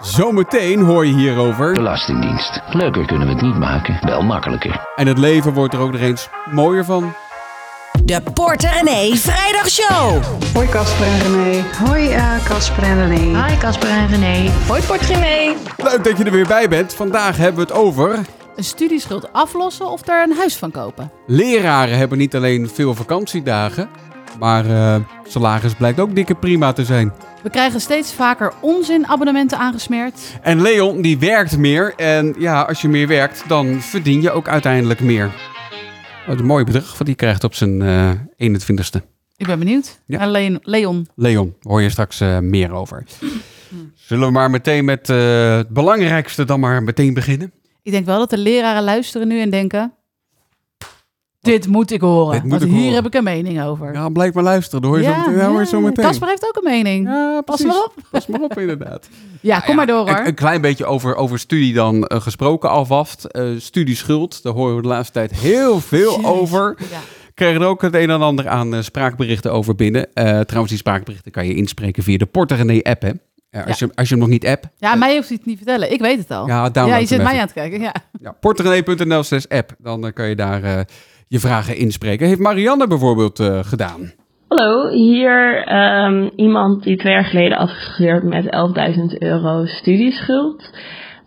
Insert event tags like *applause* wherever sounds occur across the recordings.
Zometeen hoor je hierover. Belastingdienst. Leuker kunnen we het niet maken, wel makkelijker. En het leven wordt er ook nog eens mooier van. De Porter René Vrijdagshow. Hoi Casper en René. Hoi eh, Casper en René. Hi Casper en René. Hoi Portrimee. Leuk dat je er weer bij bent. Vandaag hebben we het over... Een studieschuld aflossen of er een huis van kopen? Leraren hebben niet alleen veel vakantiedagen, maar eh, salaris blijkt ook dikke prima te zijn. We krijgen steeds vaker onzinabonnementen aangesmeerd. En Leon die werkt meer en ja, als je meer werkt, dan verdien je ook uiteindelijk meer. Wat een mooi bedrag wat hij krijgt op zijn eh 21ste. Ik ben benieuwd. Ja. Leon, Leon, Leon, hoor je straks eh, meer over. *laughs* Zullen we maar meteen met het belangrijkste dan maar meteen beginnen? ik denk wel dat de leraren luisteren nu en denken... Dit moet ik horen, Dit moet want ik hier horen. heb ik een mening over. Ja, blijf maar luisteren. Dan hoor je, zo, meteen, hoor je zo meteen. Casper heeft ook een mening. Ja, Pas maar op. Pas maar op, inderdaad. *laughs* Ja, kom maar door hoor. Een, een klein beetje over, over studie dan eh, gesproken alvast. Eh studieschuld, daar horen we de laatste tijd heel veel Jezus. over. Ja. Kregen er ook het een en ander aan eh, spraakberichten over binnen. Trouwens, die spraakberichten kan je inspreken via de Porter René app. Hè? Als, je, als je hem nog niet app, ja, mij hoeft hij het niet vertellen. Ik weet het al. ja, ja, je zit mij aan het kijken. Ja. Ja, slash app. Dan kan je daar je vragen inspreken. Heeft Marianne bijvoorbeeld eh, gedaan. Hallo, hier ehm, iemand die twee jaar geleden afgestudeerd met 11.000 euro studieschuld.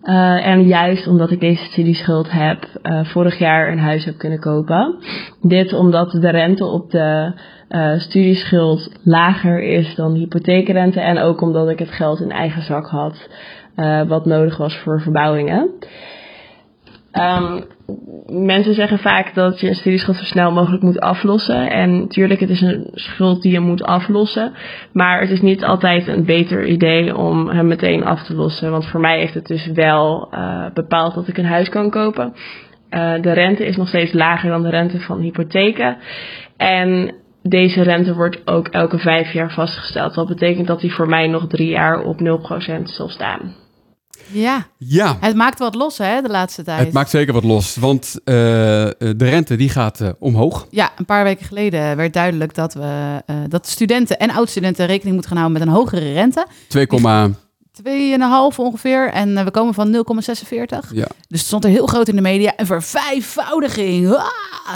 Eh, en juist omdat ik deze studieschuld heb, eh, vorig jaar een huis heb kunnen kopen. Dit omdat de rente op de studieschuld lager is dan de hypotheekrente. En ook omdat ik het geld in eigen zak had, wat nodig was voor verbouwingen. Ehm, mensen zeggen vaak dat je een studieschuld zo snel mogelijk moet aflossen. En natuurlijk, het is een schuld die je moet aflossen. Maar het is niet altijd een beter idee om hem meteen af te lossen. Want voor mij heeft het dus wel eh, bepaald dat ik een huis kan kopen. Eh, de rente is nog steeds lager dan de rente van hypotheken. En deze rente wordt ook elke vijf jaar vastgesteld. Wat betekent dat die voor mij nog drie jaar op 0% zal staan. Ja, Ja, het maakt wat los hè, de laatste tijd. het maakt zeker wat los. Want eh, eh, de rente die gaat eh, omhoog. Ja, een paar weken geleden werd duidelijk dat, we, dat studenten en oud-studenten rekening moeten gaan houden met een hogere rente. 2,... 2,5 ongeveer. En eh, we komen van 0,46. Ja. Dus het stond er heel groot in de media. Een vervijfvoudiging. Ah!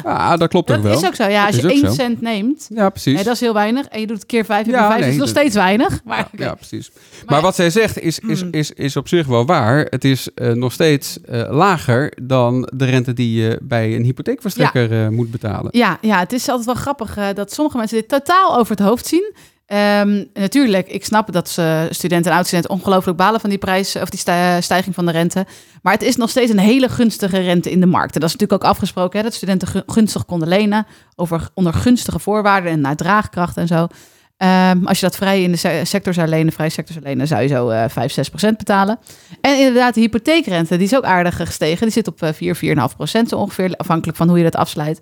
ja, dat klopt ook Dat wel. is ook zo. Ja, als Dat je is ook 1 zo. cent neemt, Ja, precies. nee, dat is heel weinig. En je doet het keer 5, heb je Ja, 5. nee, dat is nog dat- steeds weinig. *laughs* Maar, Ja, precies. Maar, wat zij zegt is, is, Mm. is, is op zich wel waar. Het is eh, nog steeds eh, lager dan de rente die je bij een hypotheekverstrekker moet betalen. Ja, ja, het is altijd wel grappig dat sommige mensen dit totaal over het hoofd zien. Ehm, natuurlijk, ik snap dat studenten en oud-studenten ongelooflijk balen van die prijs of die stij- stijging van de rente. Maar het is nog steeds een hele gunstige rente in de markt. En dat is natuurlijk ook afgesproken, hè, dat studenten gu- gunstig konden lenen over, onder gunstige voorwaarden en naar draagkracht en zo. Ehm, als je dat vrij in de se- sector zou lenen, vrij sector zou lenen, zou je zo eh 5, 6 procent betalen. En inderdaad, de hypotheekrente, die is ook aardig gestegen. Die zit op eh, 4, 4,5 procent ongeveer, afhankelijk van hoe je dat afsluit.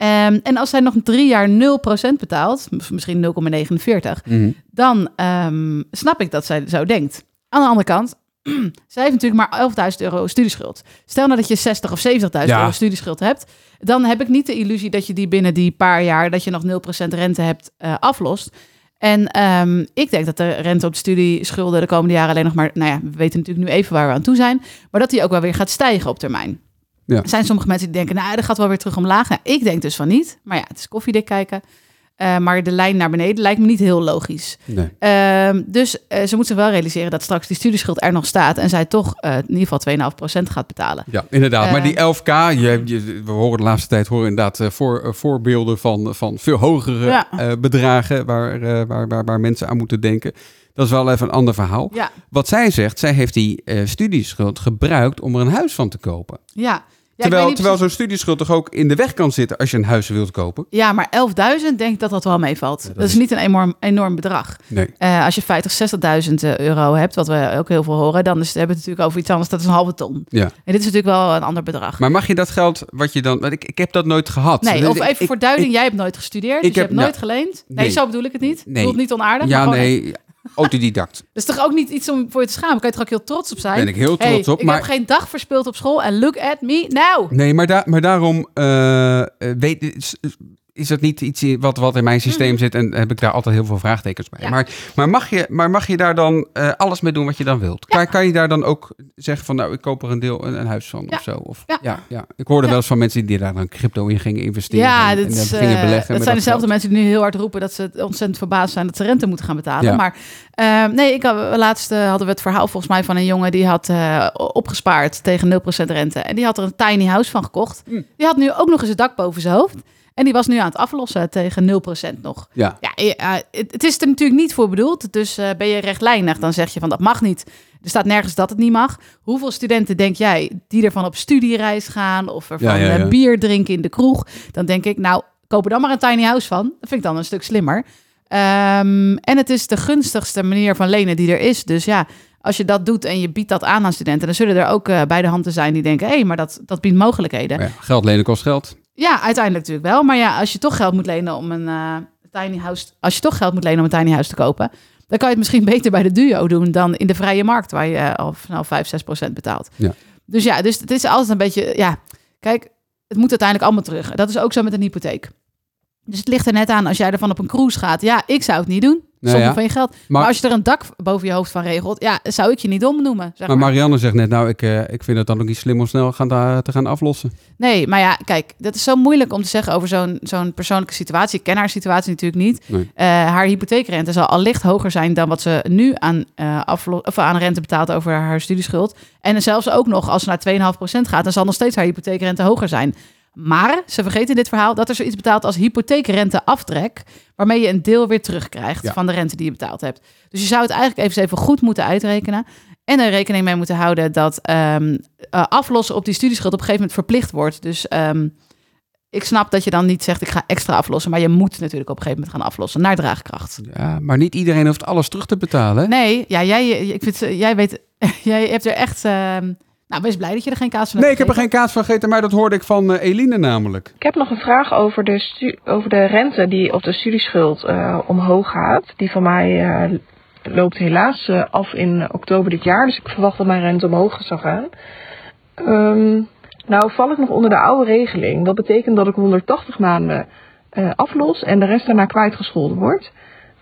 Ehm, en als zij nog drie jaar 0% betaalt, misschien 0,49, Mhm. dan ehm, snap ik dat zij zo denkt. Aan de andere kant, *clears throat* zij heeft natuurlijk maar 11.000 euro studieschuld. Stel nou dat je 60 of 70.000 Ja. euro studieschuld hebt, dan heb ik niet de illusie dat je die binnen die paar jaar dat je nog 0% rente hebt eh, aflost. En ehm, ik denk dat de rente op de studieschulden de komende jaren alleen nog maar, nou ja, we weten natuurlijk nu even waar we aan toe zijn, maar dat die ook wel weer gaat stijgen op termijn. Ja. Er zijn sommige mensen die denken, nou, dat gaat wel weer terug omlaag. Nou, ik denk dus van niet. Maar ja, het is koffiedik kijken. Eh, maar de lijn naar beneden lijkt me niet heel logisch. Nee. Ehm, dus eh, ze moeten wel realiseren dat straks die studieschuld er nog staat. En zij toch eh, in ieder geval 2,5% gaat betalen. Ja, inderdaad. maar die 11k, je, je- we horen de laatste tijd horen inderdaad voor, voorbeelden van, van veel hogere Ja. bedragen waar, waar, waar, waar mensen aan moeten denken. Dat is wel even een ander verhaal. Ja, Wat zij zegt, zij heeft die studieschuld gebruikt om er een huis van te kopen. ja. Ik terwijl terwijl zo'n studieschuld toch ook in de weg kan zitten als je een huis wilt kopen? ja, maar 11.000 denk ik dat dat wel meevalt. dat, is niet een enorm, enorm bedrag. Nee. Eh, als je 50, 60.000 euro hebt, wat we ook heel veel horen, dan is, hebben we het natuurlijk over iets anders. Dat is een halve ton. Ja. En dit is natuurlijk wel een ander bedrag. Maar mag je dat geld wat je dan... Ik, ik heb dat nooit gehad. Nee, of Ik- even ik- voor duiding, ik- jij hebt nooit gestudeerd, ik dus je heb- hebt nooit geleend. Nee, Nee. zo bedoel ik het niet. Ik Nee. bedoel het niet onaardig, ja, nee, autodidact. Dat is *laughs* toch ook niet iets om voor je te schamen? Kan je er ook heel trots op zijn? Ben ik heel trots Hey, op, Ik maar- heb geen dag verspild op school en look at me now. Nee, maar, daar maar daarom eh, weet, is dat niet iets wat, wat in mijn systeem zit en heb ik daar altijd heel veel vraagtekens bij. Ja. Maar, maar, mag je, maar mag je daar dan eh, alles mee doen wat je dan wilt? Kan, kan je daar dan ook zeggen van nou, ik koop er een deel een, een huis van Ja. of zo? Of, Ja. ja. Ik hoorde wel eens van mensen die daar dan crypto in gingen investeren. Ja, en, dit en is, dan gingen eh, beleggen. dat zijn dezelfde geld. mensen die nu heel hard roepen dat ze het ontzettend verbaasd zijn dat ze rente moeten gaan betalen. Maar eh, nee, ik had, laatst hadden we het verhaal volgens mij van een jongen die had opgespaard tegen 0% rente. En die had er een tiny house van gekocht. Hm. Die had nu ook nog eens een dak boven zijn hoofd. En die was nu aan het aflossen tegen 0% nog. Ja. Ja, eh, het, het is er natuurlijk niet voor bedoeld. Dus eh, ben je rechtlijnig, dan zeg je van dat mag niet. Er staat nergens dat het niet mag. Hoeveel studenten denk jij die ervan op studiereis gaan of ervan Ja, ja, ja. eh, bier drinken in de kroeg? Dan denk ik, nou, koop er dan maar een tiny house van. Dat vind ik dan een stuk slimmer. Ehm, en het is de gunstigste manier van lenen die er is. Dus ja, als je dat doet en je biedt dat aan aan studenten, dan zullen er ook eh, bij de handen zijn die denken, hé, hey, maar dat, dat biedt mogelijkheden. Ja, geld lenen kost geld. Ja, uiteindelijk natuurlijk wel. Maar ja, als je toch geld moet lenen om een eh, tiny house, als je toch geld moet lenen om een tiny house te kopen, dan kan je het misschien *laughs* beter bij de duo doen dan in de vrije markt, waar je eh, al snel 5, 6 procent betaalt. Ja. Dus ja, dus het is altijd een beetje, ja, kijk, het moet uiteindelijk allemaal terug. Dat is ook zo met een hypotheek. Dus het ligt er net aan als jij ervan op een cruise gaat. Ja, ik zou het niet doen. Nou Zonder ja, van je geld. Maar, maar- als je er een dak boven je hoofd van regelt, ja, zou ik je niet dom noemen. Zeg Maar maar. Marianne zegt net, nou, ik, eh, ik vind het dan ook niet slim om snel gaan te gaan aflossen. Nee, maar ja, kijk, dat is zo moeilijk om te zeggen over zo'n zo'n persoonlijke situatie. Ik ken haar situatie natuurlijk niet. Nee. Eh, haar hypotheekrente zal allicht hoger zijn dan wat ze nu aan, aflo- of aan rente betaalt over haar studieschuld. En zelfs ook nog, als ze naar 2,5% gaat, dan zal nog steeds haar hypotheekrente hoger zijn. Maar ze vergeet in dit verhaal dat er zoiets betaalt als hypotheekrenteaftrek, waarmee je een deel weer terugkrijgt Ja. van de rente die je betaald hebt. Dus je zou het eigenlijk even, even goed moeten uitrekenen. En er rekening mee moeten houden dat ehm, eh, aflossen op die studieschuld op een gegeven moment verplicht wordt. Dus ehm, ik snap dat je dan niet zegt ik ga extra aflossen, maar je moet natuurlijk op een gegeven moment gaan aflossen naar draagkracht. Ja, maar niet iedereen hoeft alles terug te betalen. hè? Nee, ja, jij, ik vind, jij weet, *laughs* jij hebt er echt. ehm, nou, wees blij dat je er geen kaas van Nee, hebt ik heb er geen kaas van gegeten, maar dat hoorde ik van eh, Eline namelijk. Ik heb nog een vraag over de, stu- over de rente die op de studieschuld eh, omhoog gaat. Die van mij eh, loopt helaas eh, af in oktober dit jaar. Dus ik verwacht dat mijn rente omhoog zal gaan. Ehm, nou val ik nog onder de oude regeling. Dat betekent dat ik 180 maanden eh, aflos en de rest daarna kwijtgescholden wordt.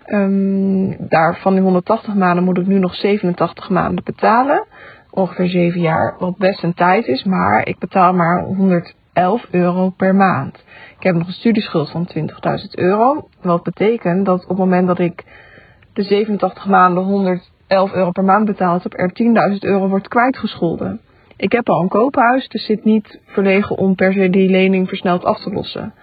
Ehm, daar van die 180 maanden moet ik nu nog 87 maanden betalen. Ongeveer 7 jaar, wat best een tijd is. Maar ik betaal maar 111 euro per maand. Ik heb nog een studieschuld van 20.000 euro. Wat betekent dat op het moment dat ik de 87 maanden 111 euro per maand betaald heb, er 10.000 euro wordt kwijtgescholden. Ik heb al een koophuis, dus zit niet verlegen om per se die lening versneld af te lossen.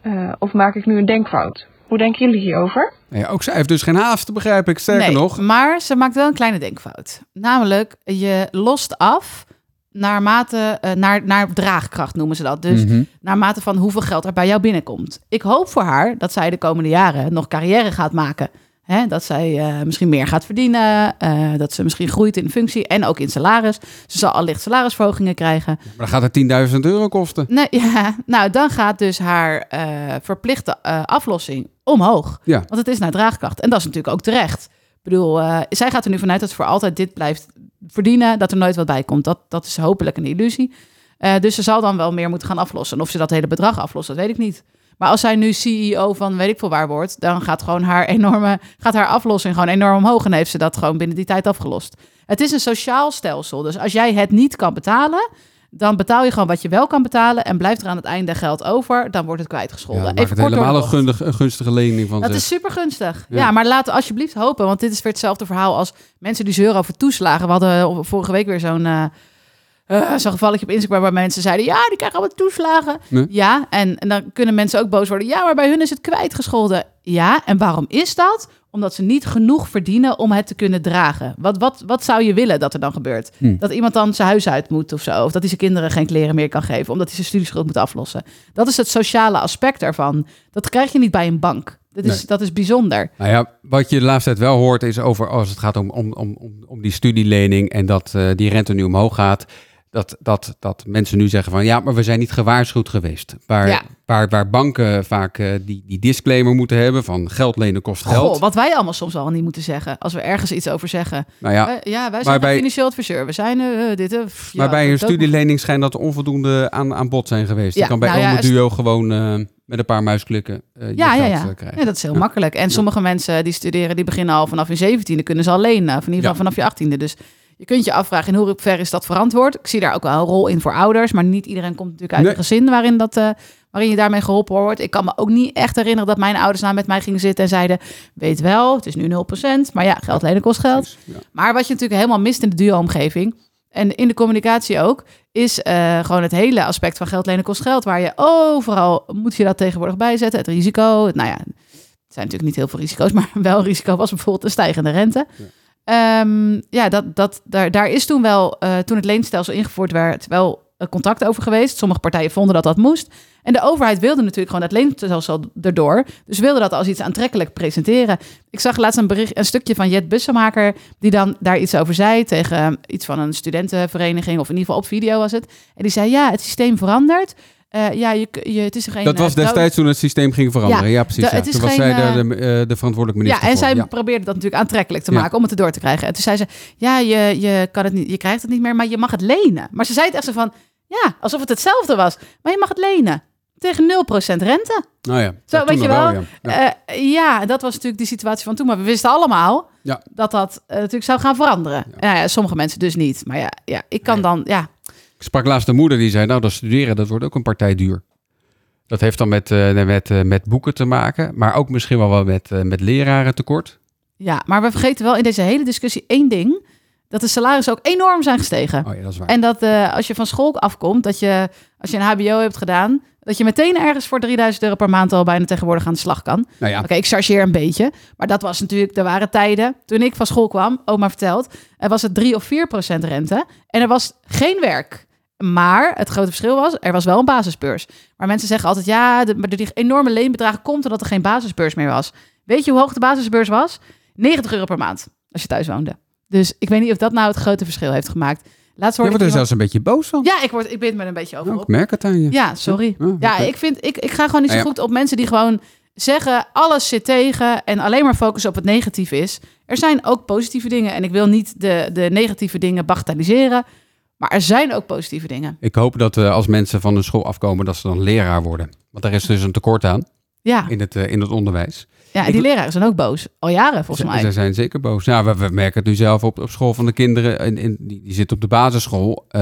Eh, of maak ik nu een denkfout? Hoe denken jullie hierover? Nee, ook zij heeft dus geen haast, begrijp ik. Sterker nee, nog. Maar ze maakt wel een kleine denkfout. Namelijk, je lost af naarmate, eh naar, naar draagkracht noemen ze dat. Dus Mhm. naarmate van hoeveel geld er bij jou binnenkomt. Ik hoop voor haar dat zij de komende jaren nog carrière gaat maken. Hè, dat zij eh, misschien meer gaat verdienen. eh, dat ze misschien groeit in functie en ook in salaris. Ze zal allicht salarisverhogingen krijgen. Maar dan gaat het 10.000 euro kosten. Nee, *laughs* ja, nou, dan gaat dus haar eh, verplichte eh, aflossing omhoog. Ja. Want het is naar draagkracht. En dat is natuurlijk ook terecht. Ik bedoel, eh, zij gaat er nu vanuit dat ze voor altijd dit blijft verdienen. Dat er nooit wat bij komt. Dat, dat is hopelijk een illusie. Eh, dus ze zal dan wel meer moeten gaan aflossen. En of ze dat hele bedrag aflost, dat weet ik niet. Maar als zij nu CEO van weet ik veel waar wordt, dan gaat gewoon haar enorme, gaat haar aflossing gewoon enorm omhoog en heeft ze dat gewoon binnen die tijd afgelost. Het is een sociaal stelsel. Dus als jij het niet kan betalen, dan betaal je gewoon wat je wel kan betalen en blijft er aan het einde geld over, dan wordt het Ja, kwijtgescholden. het door de helemaal een, gundig, een gunstige lening van Dat is super gunstig. Ja. Ja. maar laten we alsjeblieft hopen. Want dit is weer hetzelfde verhaal als mensen die zeuren over toeslagen. We hadden vorige week weer zo'n eh, zo'n gevalletje op Instagram waar mensen zeiden... ja, die krijgen allemaal toeslagen. Nee. Ja, en, en dan kunnen mensen ook boos worden. Ja, maar bij hun is het kwijtgescholden. Ja, en waarom is dat? Omdat ze niet genoeg verdienen om het te kunnen dragen. Wat, wat, wat zou je willen dat er dan gebeurt? Hm. Dat iemand dan zijn huis uit moet of zo. Of dat hij zijn kinderen geen kleren meer kan geven. Omdat hij zijn studieschuld moet aflossen. Dat is het sociale aspect ervan. Dat krijg je niet bij een bank. Dat is, Nee. dat is bijzonder. Nou ja, wat je de laatste tijd wel hoort is over als het gaat om, om, om, om, om die studielening en dat eh, die rente nu omhoog gaat. Dat, dat, dat mensen nu zeggen van ja, maar we zijn niet gewaarschuwd geweest. Waar, Ja. waar, waar banken vaak eh, die, die disclaimer moeten hebben van geld lenen kost geld. Goh, wat wij allemaal soms wel niet moeten zeggen. Als we ergens iets over zeggen. nou ja, Wij- ja, wij zijn bij- financieel adviseur. We zijn eh, dit. pff, maar bij een studielening schijnt dat onvoldoende aan, aan bod zijn geweest. Je kan bij nou als- Duo gewoon... met een paar muisklikken je Ja, geld ja. krijgen. ja, dat is heel makkelijk. En sommige mensen die studeren, die beginnen al vanaf hun zeventiende, kunnen ze al lenen. Of in ieder geval vanaf je achttiende. Dus je kunt je afvragen in hoeverre is dat verantwoord. Ik zie daar ook wel een rol in voor ouders. Maar niet iedereen komt natuurlijk uit Nee. een gezin waarin, dat, eh, waarin je daarmee geholpen wordt. Ik kan me ook niet echt herinneren dat mijn ouders nou met mij gingen zitten en zeiden... weet wel, het is nu 0%, maar ja, geld lenen kost geld. Ja. Maar wat je natuurlijk helemaal mist in de duo-omgeving... en in de communicatie ook... is eh, gewoon het hele aspect van geld lenen kost geld... waar je overal moet je dat tegenwoordig bijzetten. Het risico, het, nou ja... Het zijn natuurlijk niet heel veel risico's, *laughs* maar wel risico was bijvoorbeeld een stijgende rente. Ja, ja dat, dat, daar, daar is toen wel, eh, toen het leenstelsel ingevoerd werd, wel een contact over geweest. Sommige partijen vonden dat dat moest. En de overheid wilde natuurlijk gewoon dat leenstelsel erdoor. Dus wilde dat als iets aantrekkelijk presenteren. Ik zag laatst een, bericht, een stukje van Jet Bussemaker, die dan daar iets over zei tegen eh, iets van een studentenvereniging, of in ieder geval op video was het. En die zei, ja, het systeem verandert. Eh, ja, je, je, het is er geen... Dat was eh, destijds toen het systeem ging veranderen. Ja, Ja, precies. de- ja. Toen was zij daar eh, de, de verantwoordelijke minister Ja, en voor. zij Ja. probeerde dat natuurlijk aantrekkelijk te maken om het erdoor te krijgen. En toen zei ze, ja, je, je, kan het niet, je krijgt het niet meer, maar je mag het lenen. Maar ze zei het echt zo van, ja, alsof het hetzelfde was. Maar je mag het lenen tegen 0% rente. Nou ja, Zo, weet je wel. ja. Dat was natuurlijk die situatie van toen. Maar we wisten allemaal Ja. dat dat natuurlijk zou gaan veranderen. Ja. Ja, sommige mensen dus niet. Maar ja, ja ik kan dan, ja, Ik sprak laatst de moeder die zei, nou dat studeren, dat wordt ook een partij duur. Dat heeft dan met, eh, met, eh, met boeken te maken, maar ook misschien wel wel met, eh, met leraren tekort. ja, maar we vergeten wel in deze hele discussie één ding. Dat de salarissen ook enorm zijn gestegen. Oh ja, dat is waar. En dat als je van school afkomt, dat je als je een HBO hebt gedaan, dat je meteen ergens voor 3000 euro per maand al bijna tegenwoordig aan de slag kan. nou ja, Oké, ik chargeer een beetje, maar dat was natuurlijk, er waren tijden. Toen ik van school kwam, oma vertelt, er was het 3 of 4 procent rente en er was geen werk. Maar het grote verschil was, er was wel een basisbeurs. Maar mensen zeggen altijd, ja, de, die enorme leenbedragen komt omdat er geen basisbeurs meer was. Weet je hoe hoog de basisbeurs was? 90 euro per maand, als je thuis woonde. Dus ik weet niet of dat nou het grote verschil heeft gemaakt. Laatst je wordt er zelfs een beetje boos van. Ja, ik, word, ik ben me een beetje over ik merk het aan je. Ja, sorry. Ja, Ja, oké. ik, vind, ik, ik ga gewoon niet zo Nou ja. goed op mensen die gewoon zeggen... alles zit tegen en alleen maar focussen op het negatieve is. Er zijn ook positieve dingen. En ik wil niet de, de negatieve dingen bagatelliseren. Maar er zijn ook positieve dingen. Ik hoop dat eh, als mensen van de school afkomen, dat ze dan leraar worden. Want daar is dus een tekort aan Ja, in het, eh, in het onderwijs. Ja en die leraren zijn ook boos. Al jaren volgens mij. ze zijn zeker boos. Nou, we, we merken het nu zelf op, op school van de kinderen. In, in, die, die zitten op de basisschool. Eh,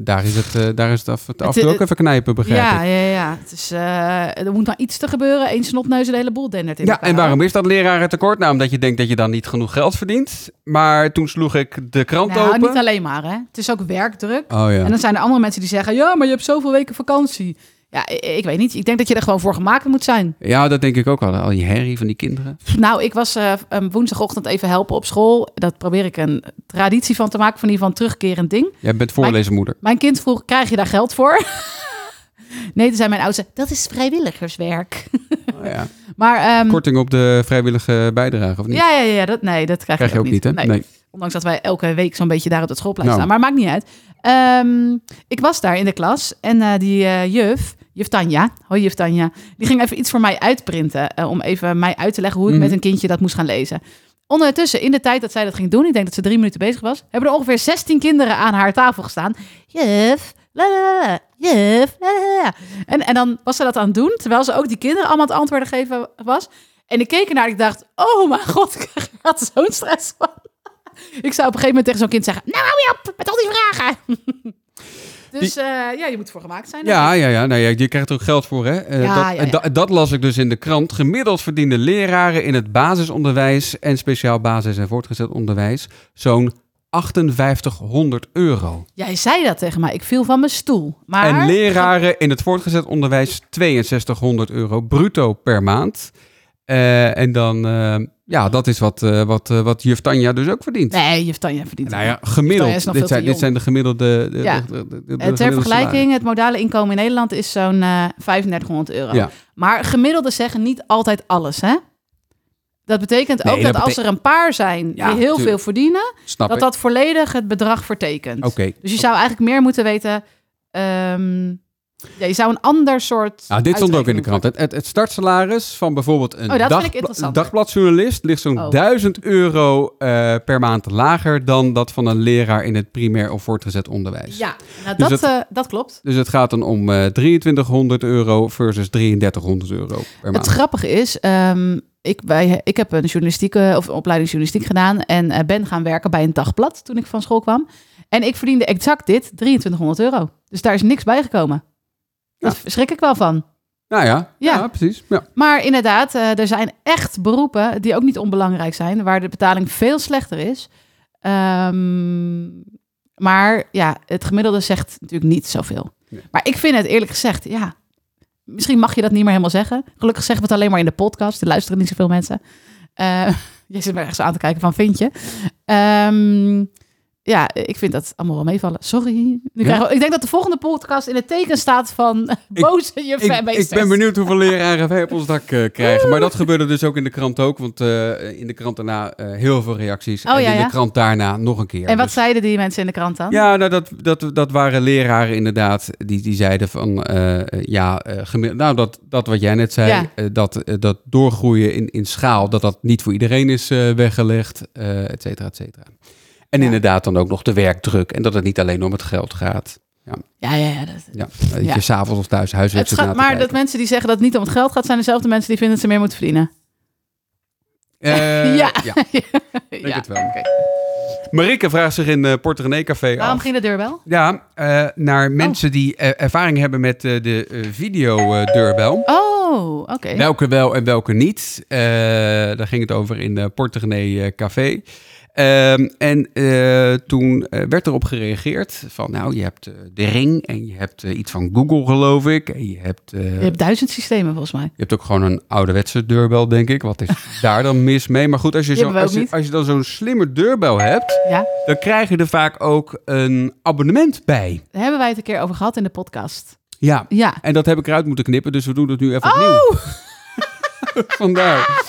daar is het, eh, daar is het af, af en toe Het- ook even knijpen, begrijp Ja, ik. ja, ja. Het is, eh, er moet maar iets te gebeuren. Eén snotneus en de hele boel dendert in Ja, elkaar. en waarom is dat lerarentekort? Nou, omdat je denkt dat je dan niet genoeg geld verdient. Maar toen sloeg ik de krant Nou, open. niet alleen maar, hè. Het is ook werkdruk. Oh ja. En dan zijn er andere mensen die zeggen... ja, maar je hebt zoveel weken vakantie. Ja, ik, weet niet. Ik denk dat je er gewoon voor gemaakt moet zijn. Ja, dat denk ik ook al. Al die herrie van die kinderen. Nou, ik was eh, woensdagochtend even helpen op school. Dat probeer ik een traditie van te maken, van geval een terugkerend ding. Jij bent voorlezenmoeder. Mijn kind vroeg, krijg je daar geld voor? *laughs* nee, toen zei mijn oudste, dat is vrijwilligerswerk. Oh, ja. *laughs* Maar ehm, Korting op de vrijwillige bijdrage, of niet? ja, ja, ja, dat, nee, dat krijg, Krijg je ook niet, hè? Nee. Nee. Ondanks dat wij elke week zo'n beetje daar op het schoolplein Nou. staan. Maar maakt niet uit. Ehm, ik was daar in de klas en eh, die eh, juf, juf Tanja, hoi juf Tanja, die ging even iets voor mij uitprinten. eh, om even mij uit te leggen hoe ik Mhm. met een kindje dat moest gaan lezen. Ondertussen, in de tijd dat zij dat ging doen, ik denk dat ze drie minuten bezig was, hebben er ongeveer 16 kinderen aan haar tafel gestaan. Juf, la la la, la, juf, la la la. En, en dan was ze dat aan het doen, terwijl ze ook die kinderen allemaal het antwoorden geven was. En ik keek ernaar en ik dacht, oh mijn god, *laughs* ik er zo'n stress van. Ik zou op een gegeven moment tegen zo'n kind zeggen, nou hou je op met al die vragen. *laughs* dus eh, ja, je moet voor gemaakt zijn. Ja, ja, ja. Nou, ja, je krijgt er ook geld voor, hè? Eh, Ja, dat, ja, ja. en da- dat las ik dus in de krant. Gemiddeld verdienen leraren in het basisonderwijs en speciaal basis- en voortgezet onderwijs zo'n 5800 euro. Jij zei dat tegen mij, ik viel van mijn stoel. Maar En leraren in het voortgezet onderwijs 6200 euro bruto per maand. Eh, en dan, eh, ja, dat is wat, eh, wat, wat juf Tanja dus ook verdient. Nee, juf Tanja verdient Nou ja, gemiddeld. Dit zijn, dit zijn de gemiddelde. De, Ja. de- de- ter vergelijking, het modale inkomen in Nederland is zo'n eh 3500 euro. Ja. Maar gemiddelde zeggen niet altijd alles, hè? Dat betekent Nee, ook dat dat als er een paar zijn Ja, die heel tuurlijk. veel verdienen, Snap dat ik. dat volledig het bedrag vertekent. Oké. Dus je zou eigenlijk meer moeten weten. ehm, Ja, je zou een ander soort. Nou, dit stond ook in de krant. Het, het, het startsalaris van bijvoorbeeld een Oh, dat dag, interessant. dagbladjournalist ligt zo'n Oh. 1000 euro eh, per maand lager dan dat van een leraar in het primair of voortgezet onderwijs. Ja, nou, Dus dat, het- eh, dat klopt. Dus het gaat dan om eh 2300 euro versus 3300 euro per maand. Het grappige is, ehm, ik, wij, ik heb een journalistieke of een opleiding journalistiek gedaan en ben gaan werken bij een dagblad toen ik van school kwam. En ik verdiende exact dit, 2300 euro. Dus daar is niks bijgekomen. Daar schrik ik wel van. Nou ja, ja. Ja. precies. Ja. Maar inderdaad, eh, er zijn echt beroepen die ook niet onbelangrijk zijn, waar de betaling veel slechter is. Ehm, maar ja, het gemiddelde zegt natuurlijk niet zoveel. Nee. Maar ik vind het eerlijk gezegd, ja, misschien mag je dat niet meer helemaal zeggen. Gelukkig zeggen we het alleen maar in de podcast. Er luisteren niet zoveel mensen. Eh *laughs* je zit me ergens aan te kijken van, vind je? Ehm, ja, ik vind dat allemaal wel meevallen. Sorry. Nu krijgen we- ik denk dat de volgende podcast in het teken staat van *laughs* boze je Ik, ik ben benieuwd hoeveel leraren wij op ons dak eh, krijgen. Maar dat gebeurde dus ook in de krant ook. Want eh, in de krant daarna eh, heel veel reacties. Oh, en ja, in ja. de krant daarna nog een keer. En wat Dus- zeiden die mensen in de krant dan? Ja, nou, dat, dat, dat waren leraren inderdaad. Die, die zeiden van, ja, nou, dat, dat wat jij net zei. Dat, dat doorgroeien in, in schaal, dat dat niet voor iedereen is weggelegd, et cetera, et cetera. En Ja. inderdaad dan ook nog de werkdruk. En dat het niet alleen om het geld gaat. Ja, Ja, ja, ja. Dat, ja. dat Ja. je s'avonds of thuis huiswerk gaat, maar dat mensen die zeggen dat het niet om het geld gaat, zijn dezelfde mensen die vinden dat ze meer moeten verdienen. Eh, *laughs* Ja. *laughs* ja. Denk het wel. oké. Marike vraagt zich in uh, Port René Café Waarom af. ging de deurbel? Ja, eh, Oh. naar mensen die eh, ervaring hebben met eh, de eh, videodeurbel. Oh, oké. Welke wel en welke niet. Eh, daar ging het over in de Port René eh, Café. Ehm, en eh, toen eh, werd erop gereageerd van, nou, je hebt eh, de Ring en je hebt iets van Google, geloof ik. En je hebt, Je hebt duizend systemen volgens mij. je hebt ook gewoon een ouderwetse deurbel, denk ik. Wat is *laughs* daar dan mis mee? Maar goed, als je, zo, je, als je dan zo'n slimme deurbel hebt, Ja, dan krijg je er vaak ook een abonnement bij. daar hebben wij het een keer over gehad in de podcast. Ja, Ja. en dat heb ik eruit moeten knippen, dus we doen het nu even Oh! opnieuw. *laughs* *laughs* Vandaar.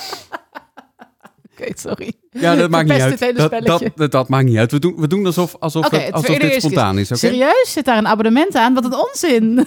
Sorry. Ja, dat maakt niet uit. Dat, dat, dat, dat maakt niet uit. We doen, we doen alsof, alsof, Oké, het- alsof dit is- spontaan is, oké? Serieus? Zit daar een abonnement aan? Wat een onzin. *laughs*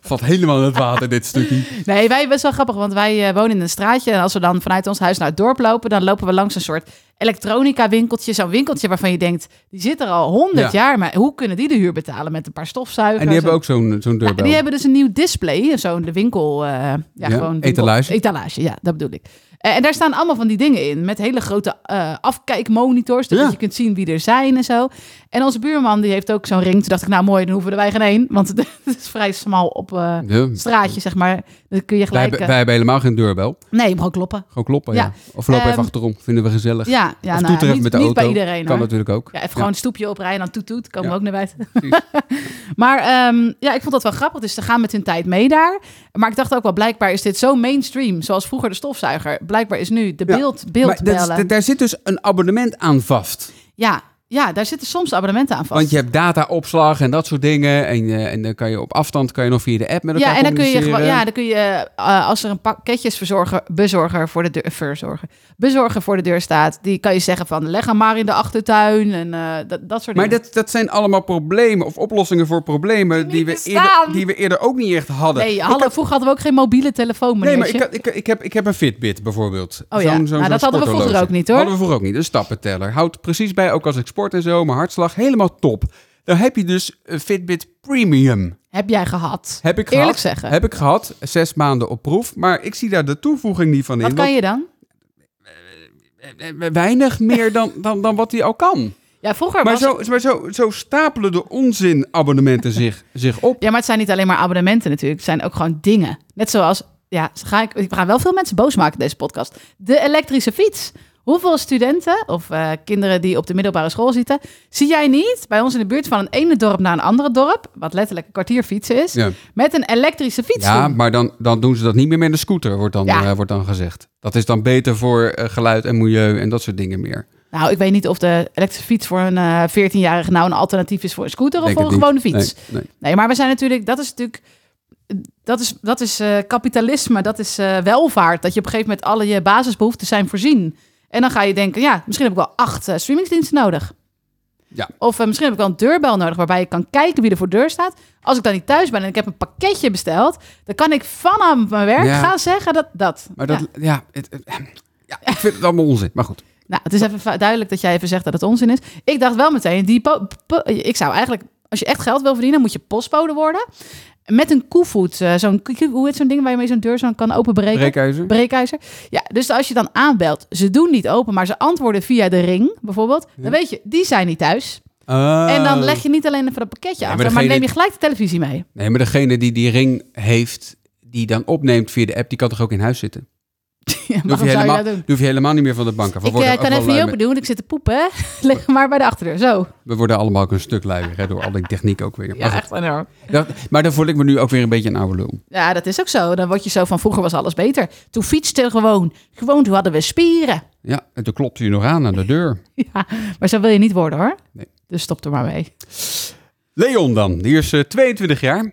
Valt helemaal in het water, dit stukje. Nee, wij best wel grappig, want wij eh, wonen in een straatje. En als we dan vanuit ons huis naar het dorp lopen, dan lopen we langs een soort elektronica winkeltje. Zo'n winkeltje waarvan je denkt, die zit er al honderd Ja. jaar. Maar hoe kunnen die de huur betalen met een paar stofzuigers? En die hebben en- ook zo'n zo'n Ja, deurbel. die hebben dus een nieuw display, zo'n de winkel, eh, ja, Ja, gewoon winkel- etalage. Etalage, ja, dat bedoel ik. Eh, en daar staan allemaal van die dingen in, met hele grote eh, afkijkmonitors, dat Ja. je kunt zien wie er zijn en zo. En onze buurman, die heeft ook zo'n ring. Toen dacht ik, nou mooi, dan hoeven er wij geen één, want *laughs* het is vrij smal op Ja. straatje, zeg maar. Dan kun je Wij, gelijk... hebben- eh, wij hebben helemaal geen deurbel. Nee, ook kloppen. Gewoon kloppen, ja. Of loop even Ehm, achterom. Vinden we gezellig. Ja, ja of nou, niet, met de niet auto. bij iedereen Kan hoor. natuurlijk ook. Ja, even gewoon een stoepje oprijden en dan toet toet. Komen we ook naar buiten. *laughs* *laughs* Maar ehm, ja, ik vond dat wel grappig. Dus ze gaan met hun tijd mee daar. Maar ik dacht ook wel, blijkbaar is dit zo mainstream. Zoals vroeger de stofzuiger. Blijkbaar is nu de beeld, Maar dat beeldbellen. d- daar zit dus een abonnement aan vast. Ja, ja, daar zitten soms abonnementen aan vast. Want je hebt dataopslag en dat soort dingen. En, eh, en dan kan je op afstand kan je nog via de app met elkaar ja, en dan kun je ja, dan kun je, eh, als er een pakketjesverzorger, bezorger voor de deur, verzorger, bezorger voor de deur staat, die kan je zeggen van leg hem maar in de achtertuin en eh, dat, dat soort Maar dingen. dat, dat zijn allemaal problemen of oplossingen voor problemen die we, eerder, die we eerder ook niet echt hadden. nee, had- vroeger hadden we ook geen mobiele telefoon, Nee, maar ik, ik, ik, heb, ik heb een Fitbit bijvoorbeeld. Oh ja, nou, dat hadden we vroeger ook niet, hoor. Hadden we vroeger ook niet. Een stappenteller. Houdt precies bij, ook als ik sport en zo. Mijn hartslag, helemaal top. Dan heb je dus een Fitbit Premium. Heb jij gehad? Heb ik Eerlijk gehad. zeggen. Heb ik gehad. Zes maanden op proef. Maar ik zie daar de toevoeging niet van in. Wat kan je dan? want, eh, Weinig meer *laughs* dan, dan, dan wat hij al kan. Ja, vroeger Maar, was... zo, maar zo, zo stapelen de onzin-abonnementen zich, zich op. Ja, maar het zijn niet alleen maar abonnementen natuurlijk. Het zijn ook gewoon dingen. Net zoals, ja, ga ik, ik ga wel veel mensen boos maken in deze podcast. De elektrische fiets. Hoeveel studenten of eh, kinderen die op de middelbare school zitten, zie jij niet bij ons in de buurt van een ene dorp naar een andere dorp, wat letterlijk een kwartier fietsen is, Ja. met een elektrische fiets? Ja, doen? maar dan, dan doen ze dat niet meer met een scooter, wordt dan, Ja. eh, wordt dan gezegd. Dat is dan beter voor eh, geluid en milieu en dat soort dingen meer. Nou, ik weet niet of de elektrische fiets voor een eh 14-jarige nou een alternatief is voor een scooter of voor een gewone niet. fiets. Nee, nee. Nee, maar we zijn natuurlijk, dat is natuurlijk, dat is, dat is kapitalisme, dat is welvaart. Dat je op een gegeven moment alle je basisbehoeften zijn voorzien. En dan ga je denken, ja, misschien heb ik wel acht eh, streamingsdiensten nodig. Ja. Of eh, misschien heb ik wel een deurbel nodig waarbij ik kan kijken wie er voor de deur staat. Als ik dan niet thuis ben en ik heb een pakketje besteld, dan kan ik vanaf mijn werk Ja. gaan zeggen dat dat. Maar dat, Ja. ja, het, het- ja, ik vind het allemaal onzin. Maar goed. Nou, het is even duidelijk dat jij even zegt dat het onzin is. Ik dacht wel meteen, die ik zou eigenlijk, als je echt geld wil verdienen, moet je postbode worden. Met een koevoet, eh, zo'n, hoe heet zo'n ding waar je mee zo'n deur zo kan openbreken? Breekijzer. breekijzer. Ja, dus als je dan aanbelt, ze doen niet open, maar ze antwoorden via de ring bijvoorbeeld. Dan weet je, die zijn niet thuis. En dan leg je niet alleen even dat pakketje Nee, aan, maar maar, neem je gelijk de televisie mee. Nee, maar degene die die ring heeft, die dan opneemt via de app, die kan toch ook in huis zitten? *laughs* Ja, waarom je helemaal, je niet meer van de bank af. Ik worden eh, kan even niet open doen, want ik zit te poepen. *laughs* Leg maar bij de achterdeur, zo. We worden allemaal ook een stuk luier hè, door al die techniek ook weer. Maar, Ja, echt enorm. Dat- maar dan voel ik me nu ook weer een beetje een oude lul. Ja, dat is ook zo. Dan word je zo van, vroeger was alles beter. Toen fietste gewoon. Gewoon, toen hadden we spieren. Ja, en toen klopte je nog aan aan de deur. *laughs* Ja, maar zo wil je niet worden hoor. Nee. Dus stop er maar mee. Leon dan, die is eh, 22 jaar.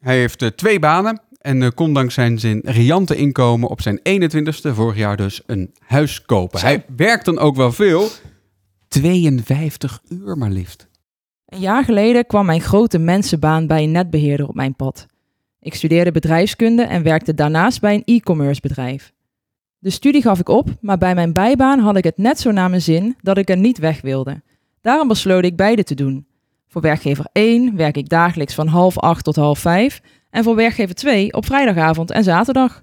Hij heeft eh, twee banen en eh, kon dankzij zijn riante inkomen op zijn 21ste vorig jaar dus een huis kopen. Hij werkt dan ook wel veel. 52 uur maar liefst. Een jaar geleden kwam mijn grote mensenbaan bij een netbeheerder op mijn pad. Ik studeerde bedrijfskunde en werkte daarnaast bij een e-commerce bedrijf. De studie gaf ik op, maar bij mijn bijbaan had ik het net zo naar mijn zin dat ik er niet weg wilde. Daarom besloot ik beide te doen. Voor werkgever 1 werk ik dagelijks van half acht tot half vijf en voor werkgever 2 op vrijdagavond en zaterdag.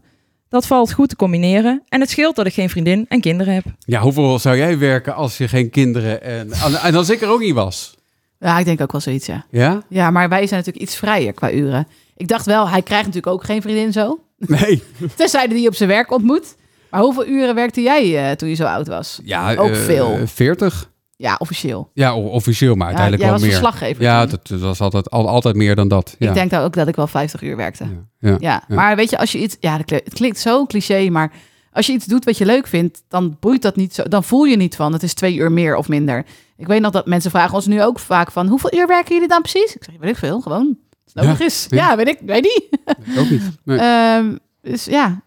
Dat valt goed te combineren en het scheelt dat ik geen vriendin en kinderen heb. Ja, hoeveel zou jij werken als je geen kinderen en, en als ik er ook niet was? Ja, ik denk ook wel zoiets, ja. Ja? Ja, maar wij zijn natuurlijk iets vrijer qua uren. Ik dacht wel, hij krijgt natuurlijk ook geen vriendin zo. Nee. *laughs* Tenzij hij die op zijn werk ontmoet. Maar hoeveel uren werkte jij eh, toen je zo oud was? Ja, Ook eh, veel. 40. Ja, officieel. Ja, officieel, maar Ja, uiteindelijk jij wel was meer. verslaggever Ja, dat, dat was altijd, al, altijd meer dan dat. Ja. Ik denk daar ook dat ik wel 50 uur werkte. ja. Ja, Ja. maar weet je, als je iets... Ja, het klinkt zo cliché, maar als je iets doet wat je leuk vindt, dan boeit dat niet zo. Dan voel je niet van, het is twee uur meer of minder. Ik weet nog dat mensen vragen ons nu ook vaak van, hoeveel uur werken jullie dan precies? Ik zeg, weet ik veel, gewoon. Het nodig Ja, is. ja. Ja, weet ik, weet niet. Ik ook niet. Nee. *laughs* Ehm, dus ja,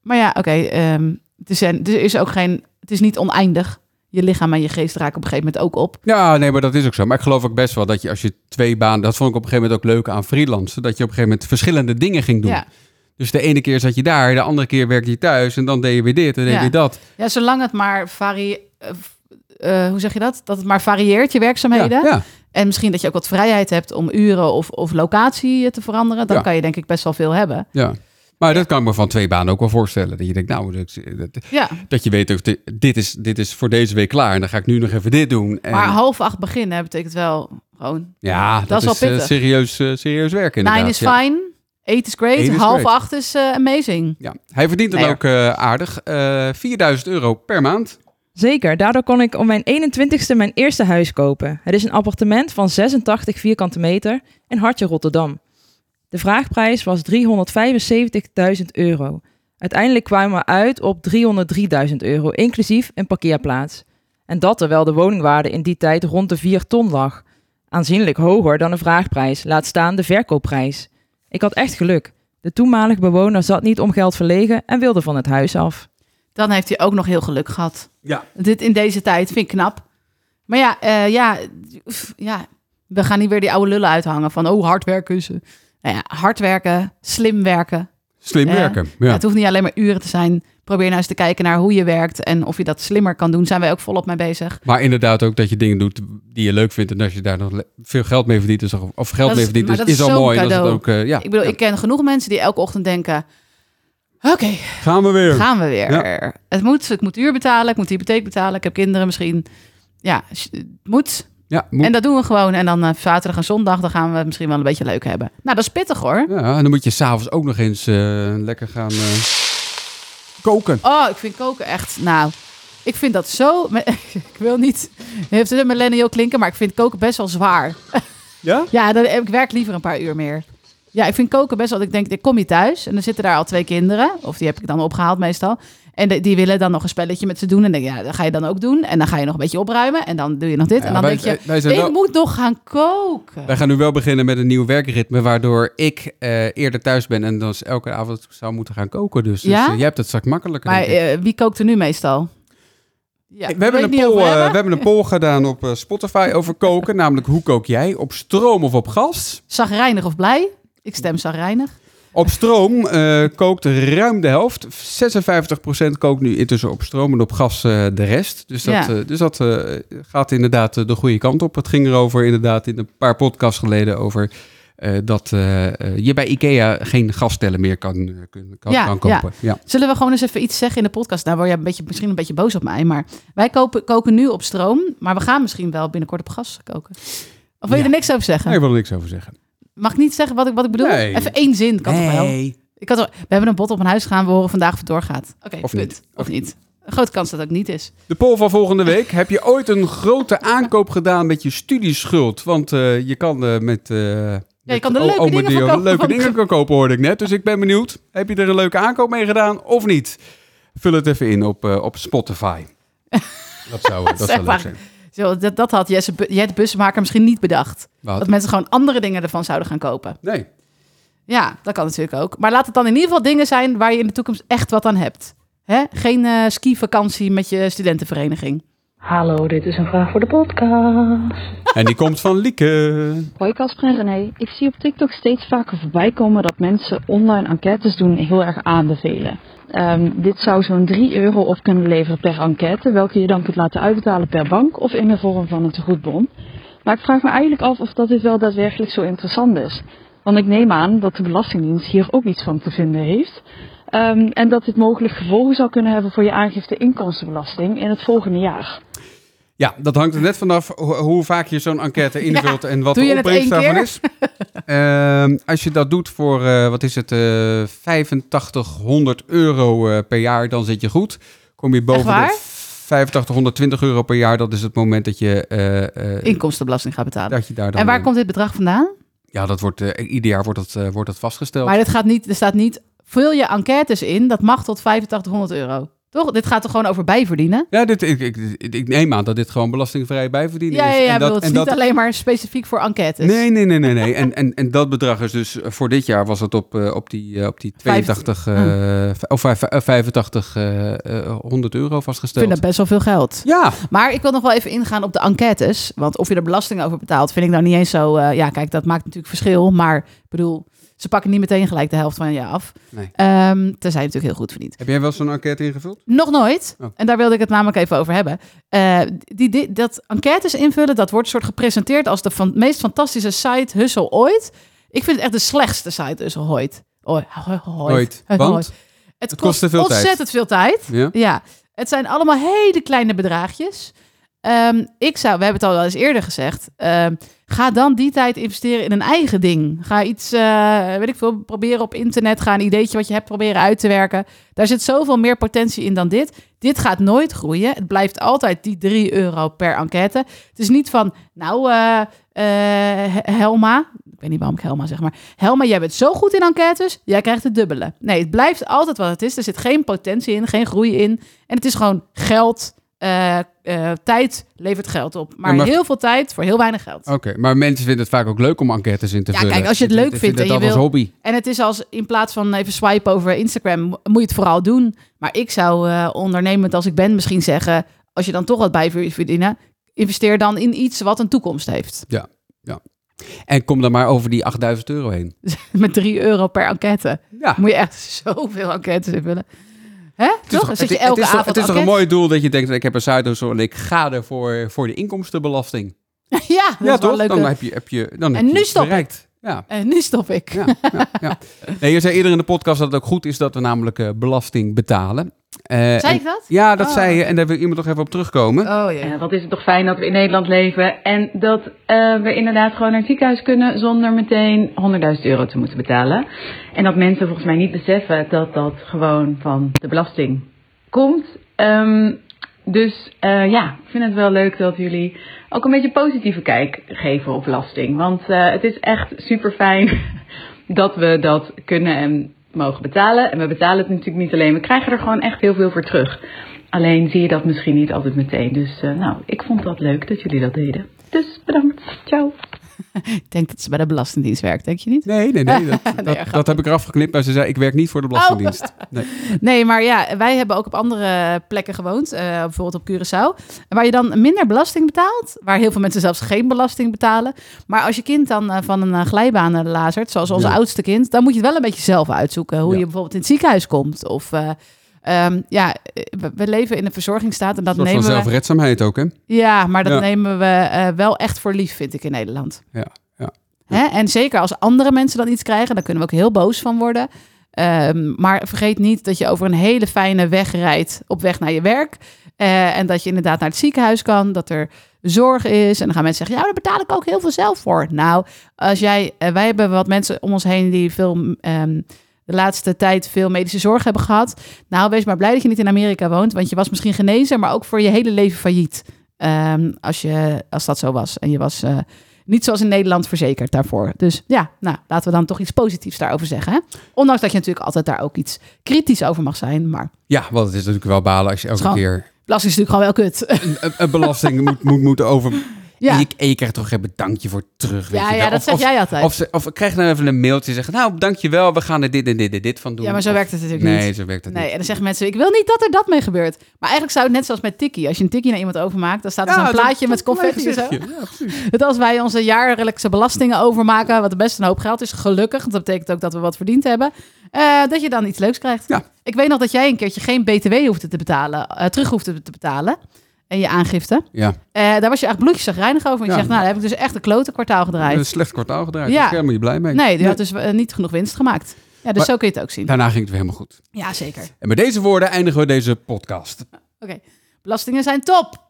maar ja, oké. het, is, er is ook geen, het is niet oneindig. Je lichaam en je geest raken op een gegeven moment ook op. Ja, nee, maar dat is ook zo. Maar ik geloof ook best wel dat je als je twee banen... Dat vond ik op een gegeven moment ook leuk aan freelancen. Dat je op een gegeven moment verschillende dingen ging doen. Ja. Dus de ene keer zat je daar, de andere keer werkte je thuis. En dan deed je weer dit en deed je dat. ja, zolang het maar varie, eh, eh, hoe zeg je dat? Dat het maar varieert, je werkzaamheden. Ja. En misschien dat je ook wat vrijheid hebt om uren of, of locatie te veranderen. Dan kan je denk ik best wel veel hebben. ja. Maar dat kan ik me van twee banen ook wel voorstellen. Dat je denkt, nou, dat, dat, Ja, dat je weet, ook, dit- dit is, dit is voor deze week klaar. En dan ga ik nu nog even dit doen. En, maar half acht beginnen betekent wel gewoon... ja, dat, dat is wel is, eh, pittig. serieus, eh, serieus werk inderdaad. Nine is ja. fine, eight is great, Eight is half great. acht is eh, amazing. Ja. Hij verdient dan Nee, ook aardig. eh 4000 euro per maand. Zeker, daardoor kon ik op mijn 21ste mijn eerste huis kopen. Het is een appartement van 86 vierkante meter in Hartje, Rotterdam. De vraagprijs was 375.000 euro. Uiteindelijk kwamen we uit op 303.000 euro, inclusief een parkeerplaats. En dat terwijl de woningwaarde in die tijd rond de 4 ton lag. Aanzienlijk hoger dan de vraagprijs, laat staan de verkoopprijs. Ik had echt geluk. De toenmalige bewoner zat niet om geld verlegen en wilde van het huis af. Dan heeft hij ook nog heel geluk gehad. Ja. Dit in deze tijd vind ik knap. Maar ja, eh, ja, ja, we gaan niet weer die oude lullen uithangen van oh, hard werken. is, eh. Nou ja, hard werken, slim werken. Slim Eh, werken. Ja, het hoeft niet alleen maar uren te zijn. Probeer nou eens te kijken naar hoe je werkt en of je dat slimmer kan doen. Zijn wij ook volop mee bezig. Maar inderdaad ook dat je dingen doet die je leuk vindt. En als je daar nog veel geld mee verdient, is, of of geld mee verdient, maar is, al mooi. Dat is ook, eh, ja. Ik bedoel, Ja. ik ken genoeg mensen die elke ochtend denken... Oké, Gaan we weer. gaan we weer. Ja. Het moet, ik moet uur betalen, ik moet hypotheek betalen. Ik heb kinderen misschien. Ja, het moet. Ja, moet. En dat doen we gewoon. En dan eh, zaterdag en zondag, dan gaan we het misschien wel een beetje leuk hebben. Nou, dat is pittig hoor. ja, en dan moet je s'avonds ook nog eens eh, lekker gaan eh, koken. Oh, ik vind koken echt, nou... Ik vind dat zo... *laughs* Ik wil niet... Heeft het een millennial klinken, maar ik vind koken best wel zwaar. *laughs* Ja? Ja, dan, ik werk liever een paar uur meer. Ja, ik vind koken best wel... Ik denk, ik kom je thuis en dan zitten daar al twee kinderen. Of die heb ik dan opgehaald meestal. En de- die willen dan nog een spelletje met ze doen. En dan denk ja, dat ga je dan ook doen. En dan ga je nog een beetje opruimen. En dan doe je nog dit. Ja, en dan wij- denk je, wij- zijn ik wel- moet nog gaan koken. Wij gaan nu wel beginnen met een nieuw werkritme, waardoor ik eh, eerder thuis ben en dus elke avond zou moeten gaan koken. Dus, dus Ja? eh, jij hebt het straks makkelijker. Maar eh, wie kookt er nu meestal? Ja, we, hebben een poll, eh, hebben. we hebben een poll *laughs* gedaan op eh, Spotify over koken. namelijk hoe kook jij? Op stroom of op gas? Zagrijnig of blij? Ik stem zagrijnig. Op stroom eh, kookt ruim de helft. 56% kookt nu intussen op stroom en op gas eh, de rest. Dus dat, Ja. eh, dus dat gaat inderdaad de goede kant op. Het ging erover inderdaad in een paar podcasts geleden over... dat je bij IKEA geen gasstellen meer kan, kun- kan, Ja, kan kopen. Ja. Zullen we gewoon eens even iets zeggen in de podcast? Nou word je een beetje, misschien een beetje boos op mij, maar wij kopen, koken nu op stroom, maar we gaan misschien wel binnenkort op gas koken. Of wil je er niks over zeggen? Nee, ik wil er niks over zeggen. Mag ik niet zeggen wat ik, wat ik bedoel? Nee. Even één zin, kan toch wel? Ik had, er- we hebben een bot op een huis gaan, we horen vandaag of het doorgaat. Oké, Of punt. niet. Of niet. Een grote kans dat het ook niet is. De poll van volgende week. Heb je ooit een grote aankoop gedaan met je studieschuld? Want eh, je kan eh, met... eh, je met kan er leuke dingen kopen. leuke dingen kan kopen, hoorde ik net. Dus ik ben benieuwd. Heb je er een leuke aankoop mee gedaan of niet? Vul het even in op, op Spotify. *laughs* Dat zou, dat zou leuk zijn. Zo, dat, dat had Jesse, Jet Bussenmaker misschien niet bedacht. Wat? Dat mensen gewoon andere dingen ervan zouden gaan kopen. Nee. Ja, dat kan natuurlijk ook. Maar laat het dan in ieder geval dingen zijn waar je in de toekomst echt wat aan hebt. Hè? Geen eh skivakantie met je studentenvereniging. Hallo, dit is een vraag voor de podcast. En die komt van Lieke. Hoi Casper en René. Ik zie op TikTok steeds vaker voorbij komen dat mensen online enquêtes doen heel erg aanbevelen. Ehm, dit zou zo'n 3 euro op kunnen leveren per enquête, welke je dan kunt laten uitbetalen per bank of in de vorm van een tegoedbon. Maar ik vraag me eigenlijk af of dat dit wel daadwerkelijk zo interessant is. Want ik neem aan dat de Belastingdienst hier ook iets van te vinden heeft. Ehm, en dat dit mogelijk gevolgen zou kunnen hebben voor je aangifte inkomstenbelasting in het volgende jaar. Ja, dat hangt er net vanaf ho- hoe vaak je zo'n enquête *laughs* invult en wat de opbrengst daarvan is. *laughs* Ehm, als je dat doet voor, eh, wat is het, eh 8500 euro eh, per jaar, dan zit je goed. Kom je boven de 8520 euro per jaar, dat is het moment dat je, Inkomstenbelasting gaat betalen. dat je daar dan... En waar komt dit bedrag vandaan? Ja, dat wordt, ieder jaar wordt dat, wordt dat vastgesteld. Maar dit gaat niet, er staat niet, vul je enquêtes in, dat mag tot 8500 euro. Toch? Dit gaat er gewoon over bijverdienen. Ja, dit, ik, ik, ik, ik neem aan dat dit gewoon belastingvrij bijverdienen Ja, is. ja, ja. En ik bedoel, dat, het is en niet dat, alleen maar specifiek voor enquêtes. Nee, nee, nee, nee. nee. En, en, en dat bedrag is dus eh, voor dit jaar was het op, eh, op die, eh, op die 82, eh, of vijf- eh, 85 eh, eh, 100 euro Ik vastgesteld. vind dat best wel veel geld. Ja, Maar ik wil nog wel even ingaan op de enquêtes. Want of je er belasting over betaalt, vind ik nou niet eens zo... ja, kijk, dat maakt natuurlijk verschil. Maar ik bedoel, ze pakken niet meteen gelijk de helft van je af. Nee. Ehm tenzij je natuurlijk heel goed verdient. heb jij wel zo'n enquête ingevuld? Nog nooit. Oh. En daar wilde ik het namelijk even over hebben. Eh, die, die, dat enquêtes invullen, dat wordt soort gepresenteerd als de van, meest fantastische site Hustle ooit. Ik vind het echt de slechtste site Hustle ooit. Ooit. Ooit. Want? Het, Het kost kostte veel tijd. ontzettend veel tijd. Ja. Ja, het zijn allemaal hele kleine bedragjes. Ehm, ik zou, we hebben het al wel eens eerder gezegd, ehm, ga dan die tijd investeren in een eigen ding. Ga iets, eh, weet ik veel, proberen op internet, ga een ideetje wat je hebt proberen uit te werken. Daar zit zoveel meer potentie in dan dit. Dit gaat nooit groeien. Het blijft altijd die 3 euro per enquête. Het is niet van, nou, eh, eh, Helma, ik weet niet waarom ik Helma zeg maar. Helma, jij bent zo goed in enquêtes, jij krijgt het dubbele. Nee, het blijft altijd wat het is. Er zit geen potentie in, geen groei in. En het is gewoon geld. Eh, eh, tijd levert geld op. Maar, Ja, maar- heel veel tijd voor heel weinig geld. Oké, maar mensen vinden het vaak ook leuk om enquêtes in te Ja, vullen. kijk, als je het leuk vindt vinden en je als hobby. En het is als in plaats van even swipen over Instagram, mo- moet je het vooral doen. Maar ik zou eh, ondernemend als ik ben misschien zeggen, als je dan toch wat bij wil verdienen, investeer dan in iets wat een toekomst heeft. En kom dan maar over die 8000 euro heen. *laughs* Met 3 euro per enquête. Ja. Moet je echt *laughs* zoveel enquêtes invullen. Hè? Het is, Toch? toch- Dan zit je het- elke het is, toch- avond het is toch een mooi doel dat je denkt, ik heb een side en ik ga ervoor voor de inkomstenbelasting. *laughs* ja, dat ja, is wel toch? leuk. Dan heb je, heb je, dan heb En je nu iets stop ik. bereikt. Ja. En nu stop ik. Ja, ja, ja. *laughs* Nee, je zei eerder in de podcast dat het ook goed is dat we namelijk eh, belasting betalen. Eh, Zei en- ik dat? Ja, dat Oh. zei je. En daar wil iemand nog even op terugkomen. Oh ja. En wat is het toch fijn dat we in Nederland leven en dat eh, we inderdaad gewoon naar het ziekenhuis kunnen zonder meteen 100.000 euro te moeten betalen. En dat mensen volgens mij niet beseffen dat dat gewoon van de belasting komt. Ehm, dus eh, ja, ik vind het wel leuk dat jullie ook een beetje positieve kijk geven op belasting. Want eh, het is echt super fijn *laughs* dat we dat kunnen en mogen betalen. En we betalen het natuurlijk niet alleen, we krijgen er gewoon echt heel veel voor terug. Alleen zie je dat misschien niet altijd meteen. Dus eh, nou, ik vond dat leuk dat jullie dat deden. Dus bedankt. Ciao. Ik denk dat ze bij de Belastingdienst werkt, denk je niet? Nee, nee, nee. *laughs* Dat, Nee, dat, heb ik eraf geknipt. Maar ze zei, ik werk niet voor de Belastingdienst. Nee. Nee, maar ja, wij hebben ook op andere plekken gewoond. eh, bijvoorbeeld op Curaçao. Waar je dan minder belasting betaalt. Waar heel veel mensen zelfs geen belasting betalen. Maar als je kind dan eh, van een eh, glijbaan lazert, zoals onze Ja. oudste kind, dan moet je het wel een beetje zelf uitzoeken. Hoe Ja. je bijvoorbeeld in het ziekenhuis komt. Of ehm, ja, eh, we, we leven in een verzorgingsstaat en dat van nemen we. zelfredzaamheid ook, hè? Ja, maar dat Ja. nemen we eh, wel echt voor lief, vind ik in Nederland. Ja, ja. Hè? En zeker als andere mensen dan iets krijgen, dan kunnen we ook heel boos van worden. Ehm, maar vergeet niet dat je over een hele fijne weg rijdt op weg naar je werk. Eh, en dat je inderdaad naar het ziekenhuis kan, dat er zorg is. En dan gaan mensen zeggen, ja, daar betaal ik ook heel veel zelf voor. Nou, als jij, wij hebben wat mensen om ons heen die veel, ehm, de laatste tijd veel medische zorg hebben gehad. Nou, wees maar blij dat je niet in Amerika woont, want je was misschien genezen, maar ook voor je hele leven failliet. Ehm, als, je, als dat zo was. En je was eh, niet zoals in Nederland verzekerd daarvoor. Dus ja, nou, laten we dan toch iets positiefs daarover zeggen. Hè? Ondanks dat je natuurlijk altijd daar ook iets kritisch over mag zijn. Maar Ja, want het is natuurlijk wel balen als je elke keer belasting is natuurlijk gewoon wel kut. een, belasting moet, moet moeten over... Ja. En, je, en je krijgt toch geen bedankje voor terug, weet Ja, je ja, wel. dat zeg jij altijd. Of, ze, of krijg dan even een mailtje zeggen... Nou, dankjewel, we gaan er dit en dit en dit van doen. Ja, maar zo werkt het natuurlijk nee, niet. zo werkt het Nee, niet. en dan zeggen mensen, ik wil niet dat er dat mee gebeurt. Maar eigenlijk zou het net zoals met tikkie. Als je een tikkie naar iemand overmaakt, dan staat er Ja, zo'n plaatje met confetti en zo. Dat *laughs* als wij onze jaarlijkse belastingen overmaken, wat best een hoop geld is, gelukkig, want dat betekent ook dat we wat verdiend hebben, eh, dat je dan iets leuks krijgt. Ja. Ik weet nog dat jij een keertje geen BTW hoefde te betalen, eh, terug hoefde te betalen. En je aangifte. Ja, Eh, daar was je echt bloedjes zagrijnig over. En je zegt, nou, daar heb ik dus echt een klote kwartaal gedraaid. een slecht kwartaal gedraaid. Ja. Daar ben je blij mee. nee, die had dus eh, niet genoeg winst gemaakt. Ja, dus Maar- zo kun je het ook zien. Daarna ging het weer helemaal goed. Ja, zeker. En met deze woorden eindigen we deze podcast. Oké, belastingen zijn top.